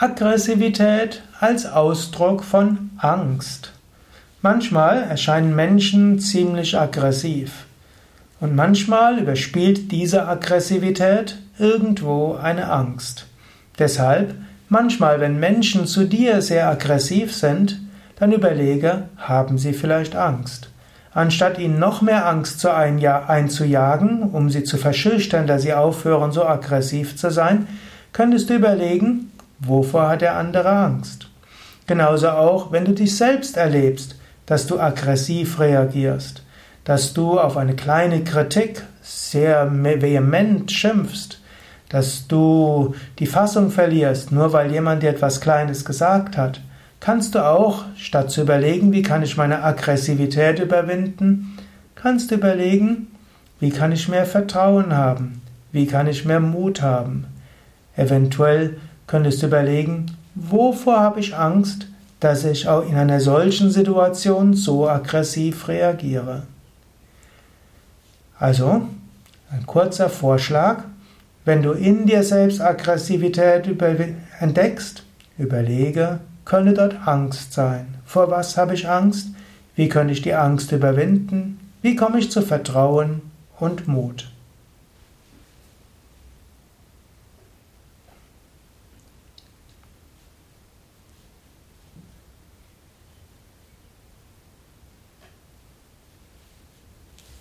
Aggressivität als Ausdruck von Angst. Manchmal erscheinen Menschen ziemlich aggressiv und manchmal überspielt diese Aggressivität irgendwo eine Angst. Deshalb, manchmal, wenn Menschen zu dir sehr aggressiv sind, dann überlege, haben sie vielleicht Angst? Anstatt ihnen noch mehr Angst einzujagen, um sie zu verschüchtern, dass sie aufhören, so aggressiv zu sein, könntest du überlegen, Wovor hat der andere Angst? Genauso auch, wenn du dich selbst erlebst, dass du aggressiv reagierst, dass du auf eine kleine Kritik sehr vehement schimpfst, dass du die Fassung verlierst, nur weil jemand dir etwas Kleines gesagt hat, kannst du auch, statt zu überlegen, wie kann ich meine Aggressivität überwinden, kannst du überlegen, wie kann ich mehr Vertrauen haben, wie kann ich mehr Mut haben. Eventuell könntest du überlegen, wovor habe ich Angst, dass ich auch in einer solchen Situation so aggressiv reagiere. Also, ein kurzer Vorschlag, wenn du in dir selbst Aggressivität entdeckst, überlege, könnte dort Angst sein. Vor was habe ich Angst? Wie könnte ich die Angst überwinden? Wie komme ich zu Vertrauen und Mut?